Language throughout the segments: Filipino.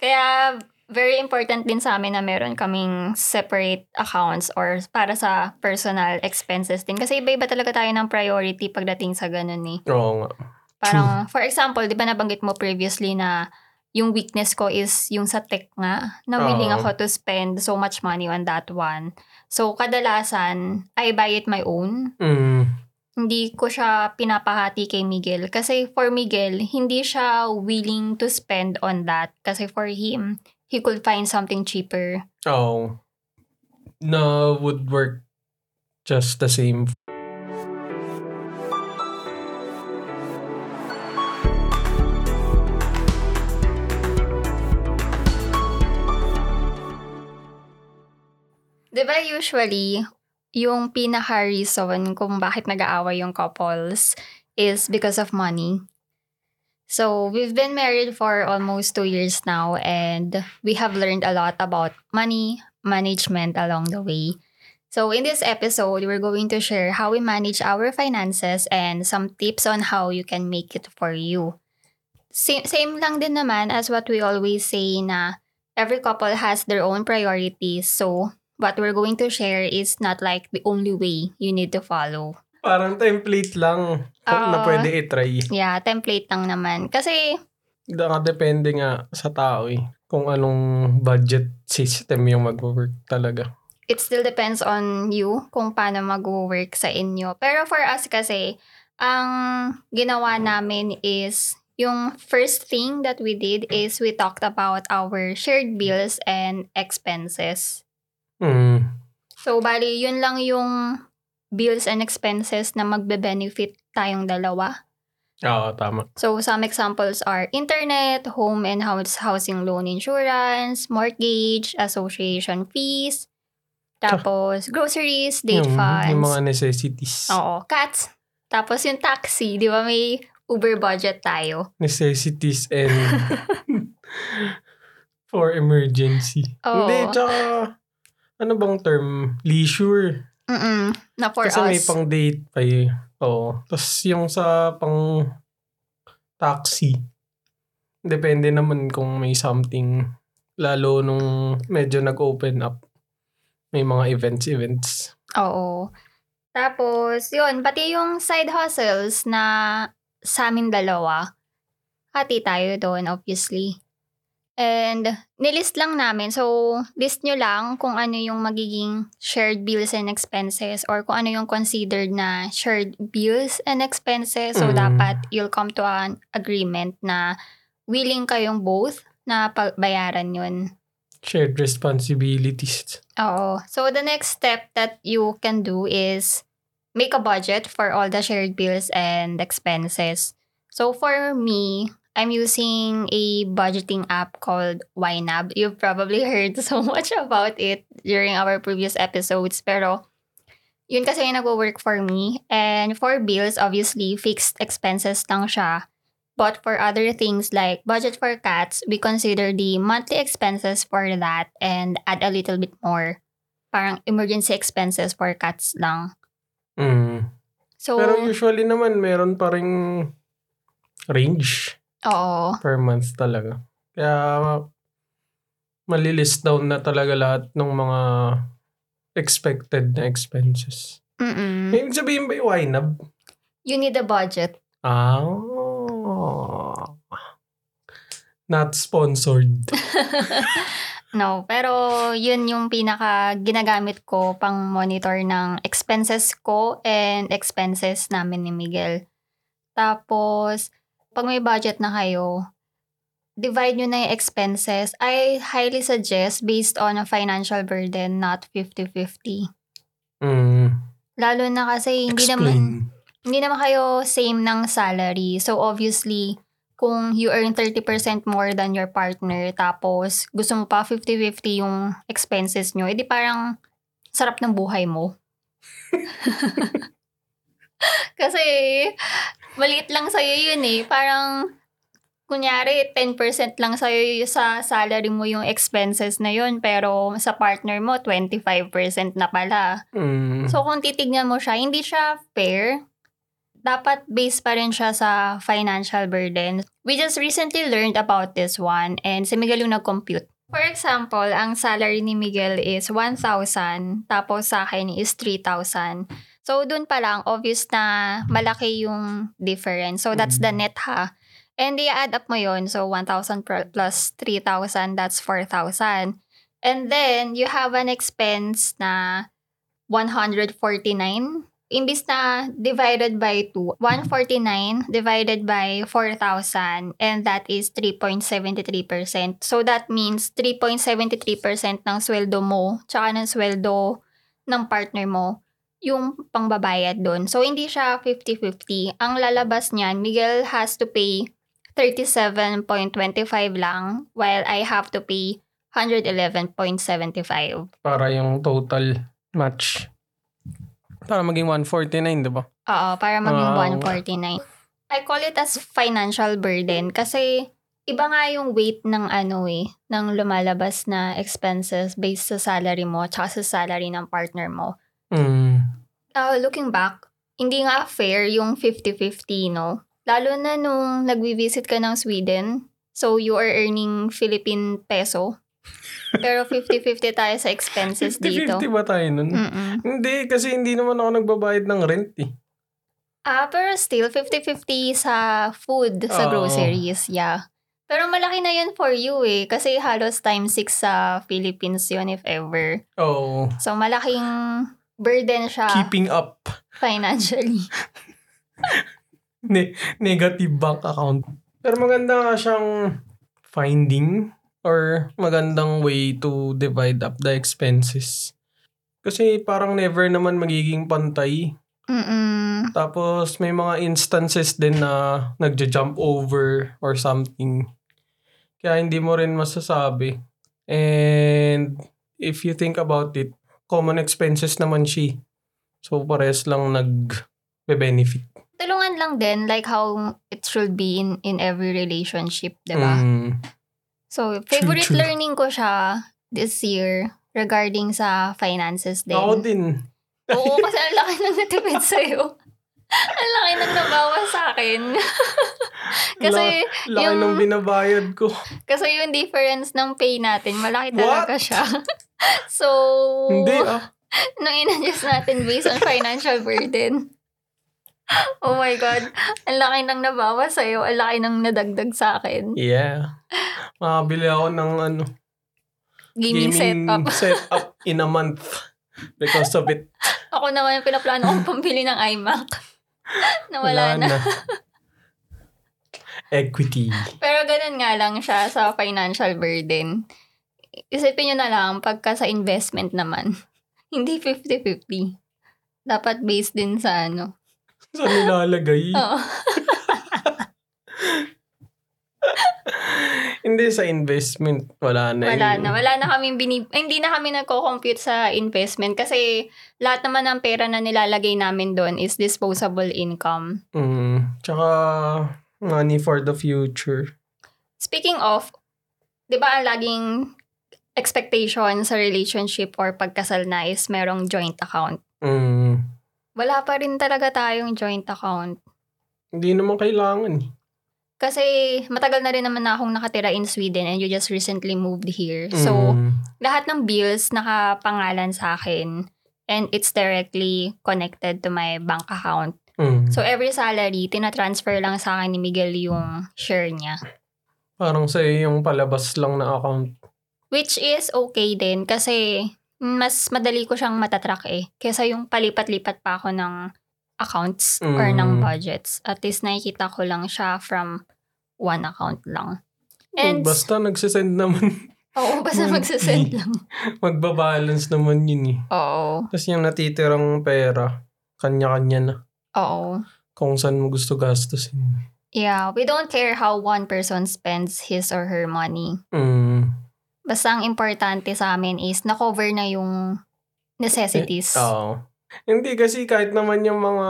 Kaya very important din sa amin na meron kaming separate accounts or para sa personal expenses din. Kasi iba-iba talaga tayo ng priority pagdating sa ganun eh. Oo nga. Parang, for example, di ba nabanggit mo previously na yung weakness ko is yung sa tech nga, na willing Oo. ako to spend so much money on that one. So, kadalasan, I buy it my own. Mm. Hindi ko siya pinapahati kay Miguel. Kasi for Miguel, hindi siya willing to spend on that. Kasi for him, he could find something cheaper. Oo. Na would work just the same. Di ba usually, yung pinaka-reason kung bakit nag-aaway yung couples is because of money. So, we've been married for almost two years now and we have learned a lot about money management along the way. So, in this episode, we're going to share how we manage our finances and some tips on how you can make it for you. Same, same lang din naman as what we always say na every couple has their own priorities. So, what we're going to share is not like the only way you need to follow. Parang template lang na Oo. pwede i-try. Yeah, template lang naman. Kasi, Nakadepende nga sa tao eh. Kung anong budget system yung mag-work talaga. it still depends on you kung paano mag-work sa inyo. Pero for us kasi, ang ginawa namin is, yung first thing that we did is we talked about our shared bills and expenses. Mm. So, bali, yun lang yung bills and expenses na magbe-benefit tayong dalawa. Oo, tama. So, some examples are internet, home and house housing loan insurance, mortgage, association fees, tapos groceries, date yung, funds. yung mga necessities. Oo, cats. Tapos yung taxi, di ba may Uber budget tayo? Necessities and for emergency. Oo. Hindi, tsaka ano bang term? Leisure. Mm Na for Kasi us. may pang date pa eh. Oo. Tapos yung sa pang taxi, depende naman kung may something, lalo nung medyo nag-open up. May mga events-events. Oo. Tapos, yun, pati yung side hustles na sa amin dalawa, hati tayo doon, obviously. And, nilist lang namin. So, list nyo lang kung ano yung magiging shared bills and expenses or kung ano yung considered na shared bills and expenses. So, Mm. dapat you'll come to an agreement na willing kayong both na pagbayaran yun. Shared responsibilities. Oo. So, the next step that you can do is make a budget for all the shared bills and expenses. So, for me, I'm using a budgeting app called YNAB. You've probably heard so much about it during our previous episodes. Pero, yun kasi yung nag-work for me. And for bills, obviously, fixed expenses lang siya. But for other things like budget for cats, we consider the monthly expenses for that and add a little bit more. Parang emergency expenses for cats lang. Mm. So, Pero usually naman, meron pa ring range oo. per month talaga. Kaya, malilist down na talaga lahat ng mga expected na expenses. Mm-mm. Ibig sabihin ba yung YNAB? You need a budget. Ah. Not sponsored. no, pero yun yung pinaka ginagamit ko pang monitor ng expenses ko and expenses namin ni Miguel. Tapos, pag may budget na kayo, divide nyo na yung expenses. I highly suggest based on a financial burden, not 50-50. Mm. Lalo na kasi hindi naman Explain. hindi naman kayo same ng salary. So obviously, kung you earn 30% more than your partner, tapos gusto mo pa 50-50 yung expenses nyo, edi parang sarap ng buhay mo. Kasi maliit lang sa'yo yun eh. Parang kunyari 10% lang sa'yo sa salary mo yung expenses na yun, pero sa partner mo 25% na pala. Mm. So, kung titignan mo siya, hindi siya fair. dapat based pa rin siya sa financial burden. We just recently learned about this one and si Miguel yung nag-compute. For example, ang salary ni Miguel is 1,000 tapos sa akin is 3,000. So, dun pa lang, obvious na malaki yung difference. So, that's the net ha. And i-add up mo yon So, 1,000 pr- plus 3,000, that's 4,000. And then, you have an expense na 149. Imbis na divided by 2, 149 divided by 4,000 and that is 3.73%. So that means 3.73% ng sweldo mo tsaka ng sweldo ng partner mo yung pangbabayad doon. So hindi siya 50-50. Ang lalabas niyan, Miguel has to pay 37.25 lang while I have to pay 111.75. Para yung total match. Para maging 149, di ba? Oo, para maging Ah, 149. I call it as financial burden kasi iba nga yung weight ng ano eh, ng lumalabas na expenses based sa salary mo at sa salary ng partner mo. Mm. Uh, looking back, hindi nga fair yung 50-50, no? Lalo na nung nagvi-visit ka ng Sweden, so you are earning Philippine peso. Pero 50-50 tayo sa expenses dito. 50-50 ba tayo nun? Mm-mm. Hindi, kasi hindi naman ako nagbabayad ng rent eh. Ah, pero still, 50-50 sa food, sa Oo. groceries, yeah. Pero malaki na yun for you eh. Kasi halos times 6 sa Philippines yun if ever. Oo. So, malaking burden siya Keeping up. financially. Ne- negative bank account. Pero maganda nga siyang finding or magandang way to divide up the expenses. Kasi parang never naman magiging pantay. Mm-mm. Tapos may mga instances din na nagja-jump over or something. Kaya hindi mo rin masasabi. And if you think about it, common expenses naman siya. So pares lang nag-benefit. Tulungan lang din like how it should be in, in every relationship, di ba? Mm. So, favorite true. learning ko siya this year regarding sa finances din. Ako din. Oo, kasi ang laki ng natipid sa'yo. ang laki ng nabawas sa akin. kasi, Laki yung- ng binabayad ko. kasi yung difference ng pay natin, malaki talaga What? siya. So, Hindi ah. nung in-adjust natin based on financial burden, oh my God, ang laki ng nabawas sa'yo, ang laki ng nadagdag sa akin. Yeah. Makabili ako ng ano, Gaming, setup. setup in a month because of it. Ako naman yung pinaplano kong pambili ng iMac. Nawala Wala na. na. Equity. Pero ganun nga lang siya sa financial burden. Isipin nyo na lang, pagka sa investment naman, hindi 50-50. Dapat based din sa ano. Sa nilalagay. Oo. Hindi sa investment. Wala na. Wala yun. na. Wala na kami binib... eh, hindi na kami nagko-compute sa investment kasi lahat naman ng pera na nilalagay namin doon is disposable income. Mm. Tsaka money for the future. Speaking of, di ba ang laging expectation sa relationship or pagkasal na is merong joint account. Mm. Wala pa rin talaga tayong joint account. Hindi naman kailangan. eh. Kasi matagal na rin naman na akong nakatira in Sweden and you just recently moved here. So, Mm. lahat ng bills nakapangalan sa akin and it's directly connected to my bank account. Mm. So, every salary, tinatransfer lang sa akin ni Miguel yung share niya. Parang sa yung palabas lang na account. Which is okay din kasi mas madali ko siyang matatrack eh. Kesa yung palipat-lipat pa ako ng accounts or Mm. ng budgets. At least nakikita ko lang siya from one account lang. And, Basta nagsisend naman. oo, basta monthly. magsasend lang. Magbabalance naman yun eh. Oo. Tapos yung natitirang pera, kanya-kanya na. Oo. Kung saan mo gusto gastusin. Yeah, we don't care how one person spends his or her money. Mm. Basta ang importante sa amin is na-cover na yung necessities. Eh, Oo. Hindi kasi kahit naman yung mga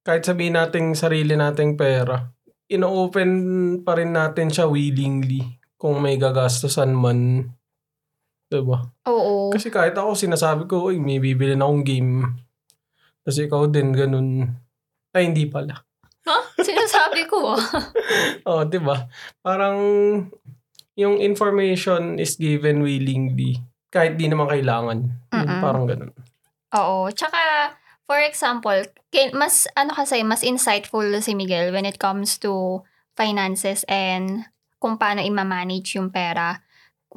kahit sabihin nating sarili nating pera, ino-open pa rin natin siya willingly kung may gagastusan man. Diba? Oo. Kasi kahit ako sinasabi ko, uy, may bibili na akong game. Kasi ikaw din, ganun. Ay, hindi pala. Ha? Sinasabi ko. ah. Oo, di ba? Parang yung information is given willingly. Kahit di naman kailangan. Mm-mm. Parang ganun. Oo. Tsaka, for example, kin- mas, ano kasi, mas insightful si Miguel when it comes to finances and kung paano i-manage yung pera.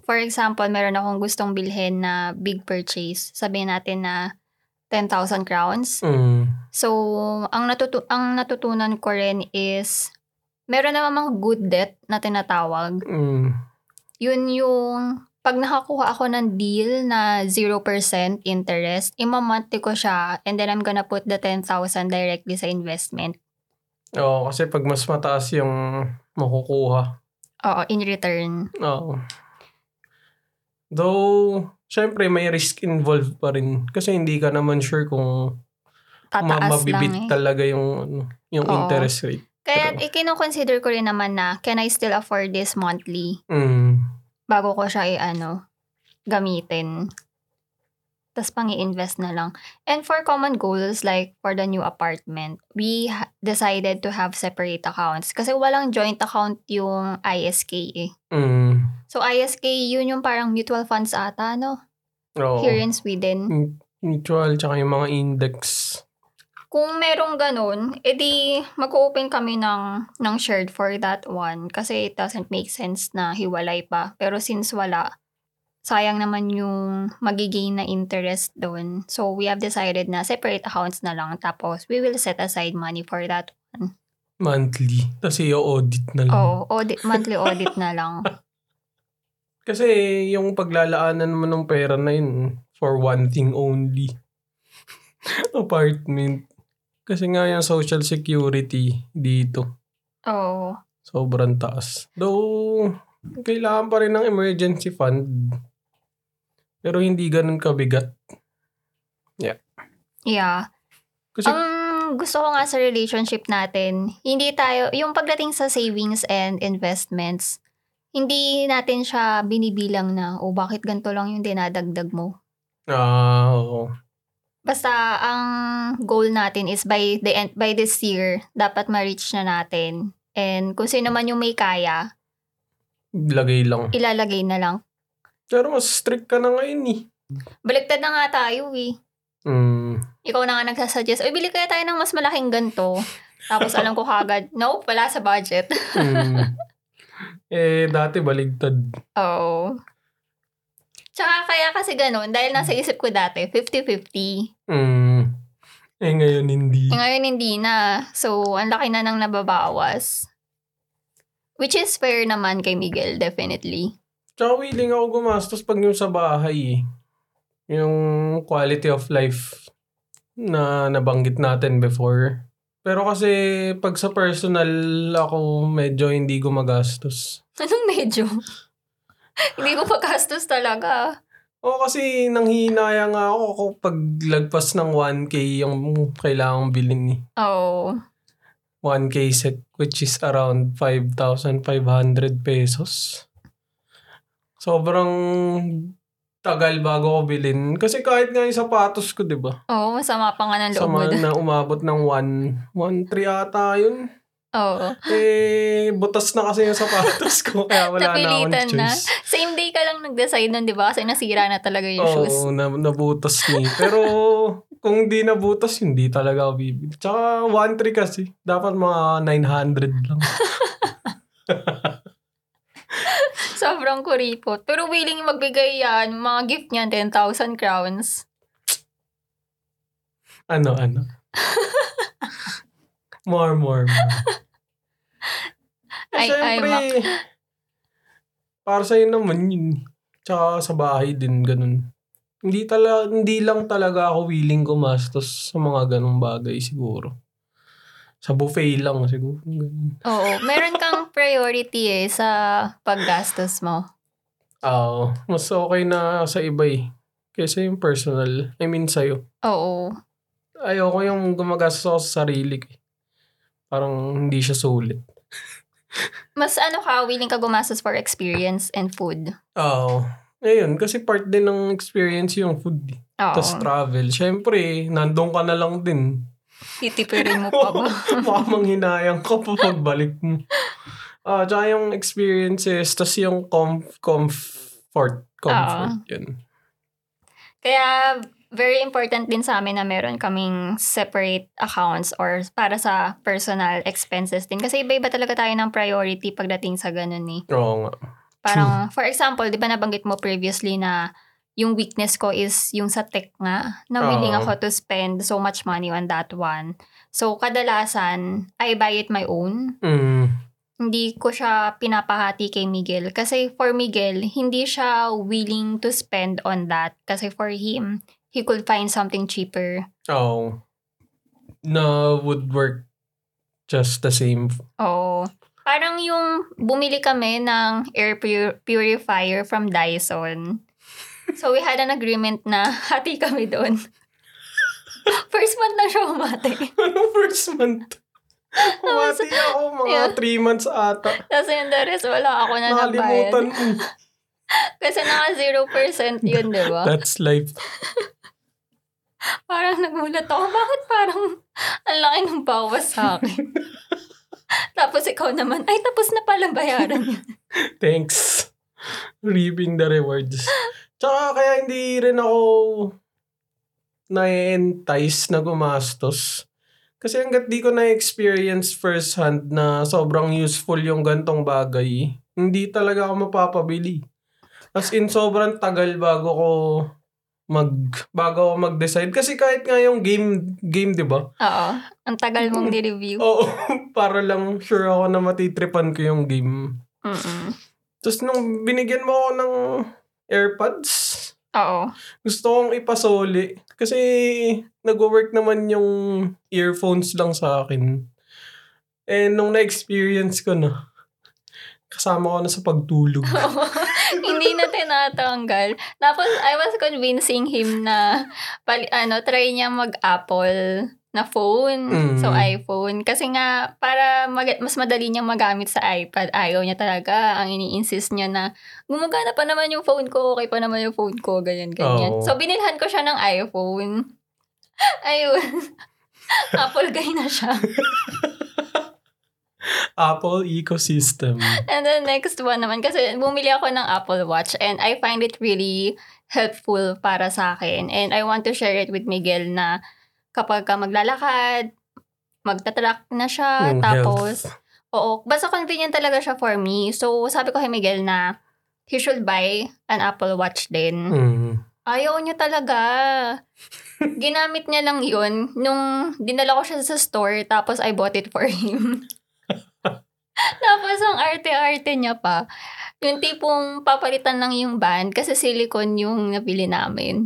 For example, meron akong gustong bilhin na big purchase. Sabihin natin na 10,000 crowns. Mm. So, ang, natutu- ang natutunan ko rin is, meron naman mga good debt na tinatawag. Mm. Yun yung, pag nakakuha ako ng deal na 0% interest, imamonthly ko siya and then I'm gonna put the 10,000 directly sa investment. Oo, kasi pag mas mataas yung makukuha. Oo, in return. Oo. Though, syempre may risk involved pa rin. Kasi hindi ka naman sure kung Tataas lang mabibit eh. talaga yung, yung Oo. interest rate. Kaya ikino-consider ko rin naman na, can I still afford this monthly? Mm. Bago ko siya i-ano, gamitin. Tapos pang i-invest na lang. And for common goals, like for the new apartment, we ha- decided to have separate accounts. Kasi walang joint account yung ISK eh. Mm. So ISK, yun yung parang mutual funds ata, no? Oo. Here in Sweden. Mutual, tsaka yung mga index. Kung merong ganun, edi mag-open kami ng, ng shared for that one. Kasi it doesn't make sense na hiwalay pa. Pero since wala, sayang naman yung magigain na interest doon. So we have decided na separate accounts na lang. Tapos we will set aside money for that. Monthly. Tapos i-audit na lang. Oo, audit, monthly audit na lang. Kasi yung paglalaanan mo ng pera na yun for one thing only. Apartment. Kasi nga yung social security dito. Oo. Sobrang taas. Though, kailangan pa rin ng emergency fund. Pero hindi ganun kabigat. Yeah. Kasi, Ang gusto ko nga sa relationship natin, hindi tayo, yung pagdating sa savings and investments, hindi natin siya binibilang na, o bakit ganito lang yung dinadagdag mo. ah, oo. Basta ang goal natin is by the end, by this year, dapat ma-reach na natin. And kung sino man yung may kaya, lagay lang. ilalagay na lang. Pero mas strict ka na ngayon eh. Baliktad na nga tayo eh. Mm. Ikaw na nga nagsasuggest, ay bili kaya tayo ng mas malaking ganto. Tapos alam ko kagad, nope, wala sa budget. Mm. eh, dati baligtad. Oo. Tsaka kaya kasi ganun, dahil nasa isip ko dati, 50-50. Mm. Eh, ngayon hindi. Eh, ngayon hindi na. So, ang laki na nang nababawas. Which is fair naman kay Miguel, definitely. Tsaka willing ako gumastos pag yung sa bahay eh. Yung quality of life na nabanggit natin before. Pero kasi pag sa personal ako medyo hindi gumagastos. Anong medyo? hindi ko pagastos talaga. O kasi nanghihina nga ako kapag lagpas ng 1K yung kailangang bilhin eh. Oo. 1K set which is around 5,500 pesos. Sobrang tagal bago ko bilhin. Kasi kahit nga yung sapatos ko, di ba? Oo, masama pa nga ng loob Sama na umabot ng 1, 1,3 ata yun. Oo. Eh, butas na kasi yung sapatos ko kaya wala na akong Napilitan na. choice. Same day ka lang nag-decide nun, di ba? Kasi nasira na talaga yung shoes. Oo, na, nabutas ni. Pero kung di nabutas, hindi talaga ako bibili. Tsaka 1,3 kasi. Dapat mga 900 lang. Sobrang kuripot. Pero willing magbigay yan. Mga gift niyan, 10,000 crowns. Ano, ano? More, more, more. Eh, Ay, ay, syempre, para sa'yo naman yun. Tsaka sa bahay din, ganun. Hindi, tala, hindi lang talaga ako willing gumastos sa mga ganung bagay siguro. Sa buffet lang siguro. Ganun. Oo. Meron kang priority eh sa paggastos mo. Oo. mas okay na sa iba eh. Kaysa yung personal. I mean sa'yo. Oo. Ayoko yung gumagastos ako sa sarili ko. Parang hindi siya sulit. Mas ano ka, willing ka gumastos for experience and food. Oo. Ayun, kasi part din ng experience yung food. eh. Oo. Tapos travel. Siyempre, nandun ka na lang din. Titipirin mo pa ba? Baka manghinayang ka pa pagbalik mo. Ah, tsaka yung experiences, tas yung comf- comfort. Comfort, yun. Kaya, very important din sa amin na meron kaming separate accounts or para sa personal expenses din. Kasi iba-iba talaga tayo ng priority pagdating sa ganun eh. Oo nga. Parang, for example, di ba nabanggit mo previously na yung weakness ko is yung sa tech nga, na willing Oo. ako to spend so much money on that one. So, kadalasan, I buy it my own. Mm. Hindi ko siya pinapahati kay Miguel. Kasi for Miguel, hindi siya willing to spend on that. Kasi for him, he could find something cheaper. Oo. Na would work just the same. Oo. Parang yung bumili kami ng air pur- purifier from Dyson. So we had an agreement na hati kami doon. First month lang siya umati. Anong first month? Umati ako mga Yeah. 3 months ata. Tapos yung the rest, wala ako na Nakalimutan nabayad. mo. Kasi naka 0% yun, di ba? That's life. Parang nagulat ako. Bakit parang ang laki ng bawas sa akin? Tapos ikaw naman, ay tapos na pala bayaran. Thanks. Reaping the rewards. Tsaka kaya hindi rin ako na-entice na gumastos. Kasi hanggat di ko na-experience first hand na sobrang useful yung gantong bagay, hindi talaga ako mapapabili. As in, sobrang tagal bago ko mag bago ako mag-decide kasi kahit nga yung game game 'di ba? Oo. Ang tagal mong di-review. Oo, para lang sure ako na matitripan ko yung game. Mm-mm. Tapos nung binigyan mo ako ng AirPods, Oo. gusto kong ipasoli. Kasi nag-work naman yung earphones lang sa akin. And nung na-experience ko na, kasama ko na sa pagtulog. Hindi na tinatanggal. Tapos, I was convincing him na, pali, ano, try niya mag-Apple na phone. Mm. So, iPhone. Kasi nga, para mag- mas madali niyang magamit sa iPad, ayaw niya talaga. Ang ini-insist niya na, gumagana pa naman yung phone ko, okay pa naman yung phone ko, ganyan, ganyan. Oo. So, binilhan ko siya ng iPhone. Ayun. Apple guy na siya. Apple ecosystem. And then next one naman, kasi bumili ako ng Apple Watch and I find it really helpful para sa akin. And I want to share it with Miguel na kapag ka maglalakad, magtatrack na siya, Yung tapos, health. oo, basta convenient talaga siya for me. So, sabi ko kay Miguel na he should buy an Apple Watch din. Mm. Ayaw niya talaga. Ginamit niya lang yun nung dinala ko siya sa store tapos I bought it for him. tapos ang arte-arte niya pa. Yung tipong papalitan lang yung band kasi silicone yung nabili namin.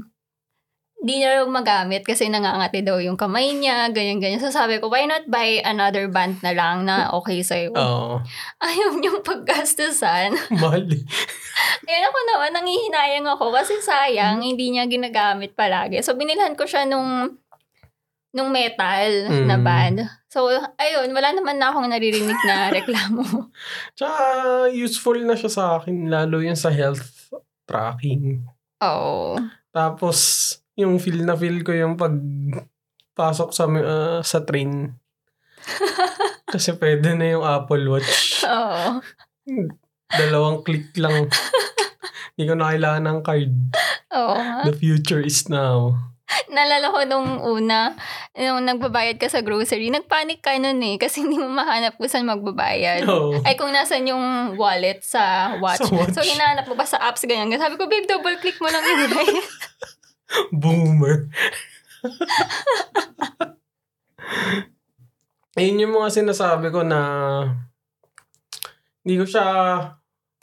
Di niya raw magamit kasi nangangati daw yung kamay niya, ganyan-ganyan. So sabi ko, why not buy another band na lang na okay sa'yo? Oo. Ayaw niyong paggastusan. Eh. Eh ako naman, nangihinayang ako kasi sayang, hindi niya ginagamit palagi. So, binilhan ko siya nung nung metal na Mm. band. So, ayun, wala naman na akong naririnig na reklamo. Tsaka useful na siya sa akin, lalo yun sa health tracking. Oo. Tapos, yung feel na feel ko yung pag pasok sa ah, sa train. Kasi pwede na yung Apple Watch. Oo. Dalawang click lang. Hindi ko na kailangan ng card. Oo. The future is now. Nalala ko nung una, nung nagbabayad ka sa grocery, nagpanik ka nun eh, kasi hindi mo mahanap kung saan magbabayad. No. Ay, kung nasan yung wallet sa watch. Sa watch. So, hinahanap mo ba sa apps, ganyan. Sabi ko, babe, double click mo lang yun. Boomer. Ayun yung mga sinasabi ko na hindi ko siya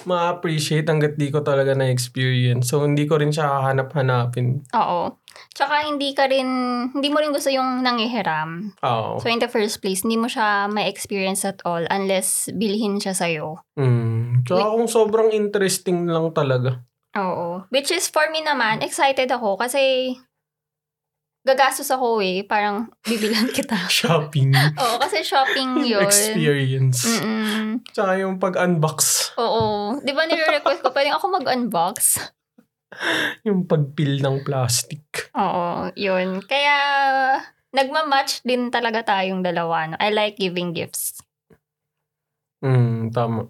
ma-appreciate hanggat di ko talaga na-experience. So, hindi ko rin siya hahanap-hanapin. Oo. Tsaka hindi ka rin, hindi mo rin gusto yung nangihiram. Oo. So in the first place, hindi mo siya ma-experience at all unless bilhin siya sa'yo. Mm. Tsaka kung sobrang interesting lang talaga. Oo. Which is for me naman, excited ako kasi gagastos ako eh. Parang bibilan kita. Shopping. Oo, kasi shopping yun. Experience. Mm-mm. Tsaka yung pag-unbox. Oo. Di ba nire-request ko, pwedeng ako mag-unbox? Yung pag-peel ng plastic. Oo, yun. Kaya, nagma-match din talaga tayong dalawa. No? I like giving gifts. Mm, tama.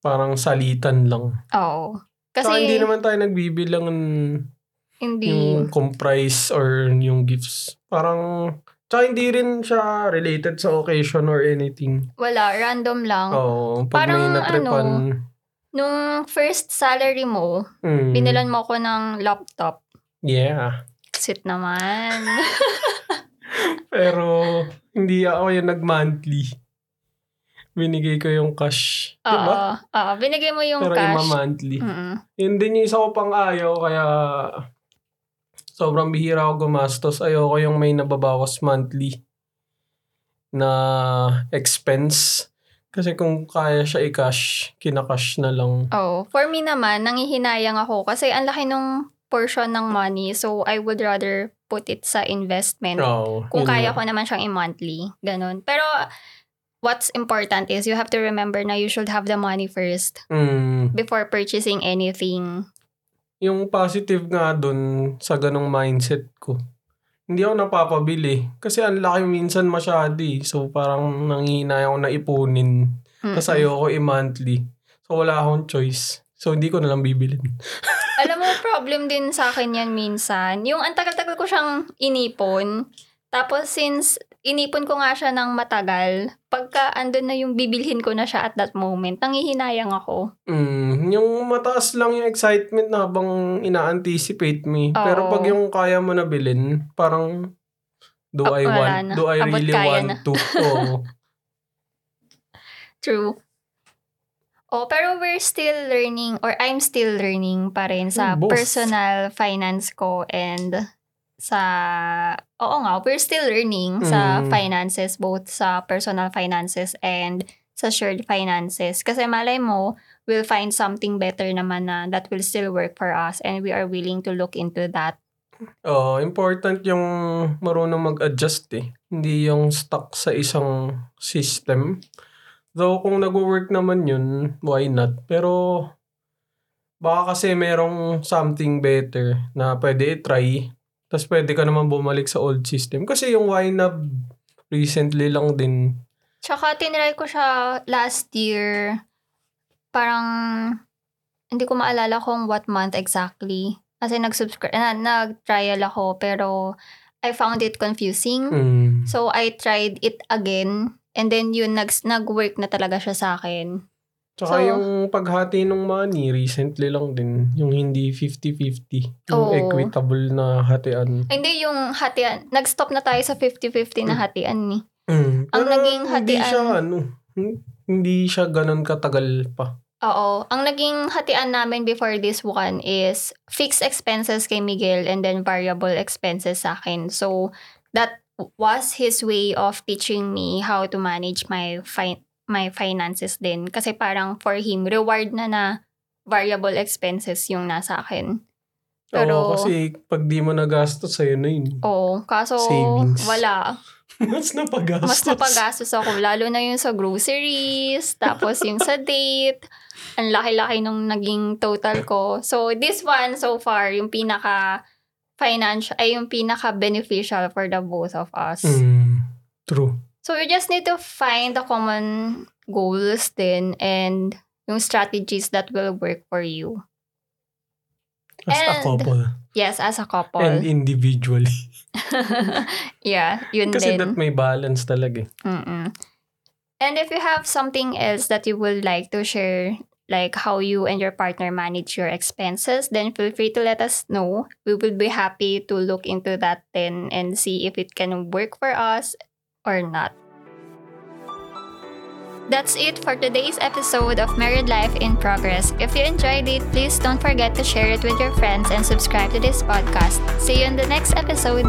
Parang salitan lang. Oo. Kasi Kasi hindi naman tayo nagbibilang ng hindi, yung comprise or yung gifts. Parang, tsaka hindi rin siya related sa occasion or anything. wala, random lang. Oo, pag Parang may natripan. Nung first salary mo, mm, binilan mo ko ng laptop. Yeah. Sweet naman. Pero, hindi ako yung nag-monthly. Binigay ko yung cash. Oo. Diba? Oo, binigay mo yung Pero cash. Mm. ima-monthly. Mm-mm. Yun din yung isa ko pang ayaw, kaya sobrang bihira ako gumastos. Ayoko yung may nababawas monthly na expense. Kasi kung kaya siya i-cash, kinakash na lang. Oh, for me naman, nangihinayang ako kasi ang laki nung portion ng money. So, I would rather put it sa investment. Oo. Kung kaya nga. ko naman siyang i-monthly. Ganun. Pero, what's important is you have to remember na you should have the money first Mm, before purchasing anything. Yung positive nga dun sa ganong mindset ko. Hindi ako napapabili. Kasi ang laki minsan masyado eh. So parang nanghihina ako na ipunin. Mm-mm. Tapos ayoko i-monthly. So wala akong choice. So hindi ko na lang bibilin. Alam mo, problem din sa akin yan minsan. Yung ang tagal-tagal ko siyang inipon. Tapos since inipon ko nga siya ng matagal, pagka andun na yung bibilhin ko na siya at that moment, nangihinayang ako. Mm, yung mataas lang yung excitement na habang ina-anticipate mo. eh. Pero Oo. pag yung kaya mo na bilhin, parang do Ah, I want, na. do I Abot really want na. to? Oo. True. Oh, pero we're still learning or I'm still learning pa rin sa both. personal finance ko and sa Oo nga, we're still learning sa Mm. finances both sa personal finances and sa shared finances kasi malay mo we'll find something better naman na that will still work for us and we are willing to look into that. Oo, important yung marunong mag-adjust eh. Hindi yung stuck sa isang system. Though kung nag-work naman yun, why not? Pero baka kasi merong something better na pwede i-try. Tapos pwede ka naman bumalik sa old system. Kasi yung YNAB recently lang din. Tsaka tinry ko siya last year. Parang hindi ko maalala kung what month exactly. Kasi nag-subscribe, na, nag-trial ako pero I found it confusing. Mm. So I tried it again and then yun nag nag-work na talaga siya sa akin. Tsaka So- yung paghati ng money, recently lang din. Yung hindi 50-50. Yung Oo. equitable na hatian. Hindi yung hatian. Nag-stop na tayo sa 50-50 na hatian ni. Mm. Ang Pero naging Hindi hatian- siya, ano, hin- hindi siya ganun katagal pa. Oo. Ang naging hatian namin before this one is fixed expenses kay Miguel and then variable expenses sa akin. So, that was his way of teaching me how to manage my fi- my finances din. Kasi parang for him, reward na na variable expenses yung nasa akin. Pero- Oo, kasi pag di mo nagastos, sa'yo na yun. Oo. Kaso, Savings. wala. Mas napagastos. Mas napagastos ako. Lalo na yung sa groceries, tapos yung sa date. Ang laki-laki nung naging total ko. So, this one so far, yung pinaka financial, ay yung pinaka beneficial for the both of us. Mm, true. So, we just need to find the common goals din and yung strategies that will work for you. As a And- couple. Yes, as a couple. And individually. yeah, yun Kasi din. that may balance talaga eh. Mm-mm. And if you have something else that you would like to share, like how you and your partner manage your expenses, then feel free to let us know. We will be happy to look into that then and see if it can work for us or not. That's it for today's episode of Married Life in Progress. If you enjoyed it, please don't forget to share it with your friends and subscribe to this podcast. See you in the next episode.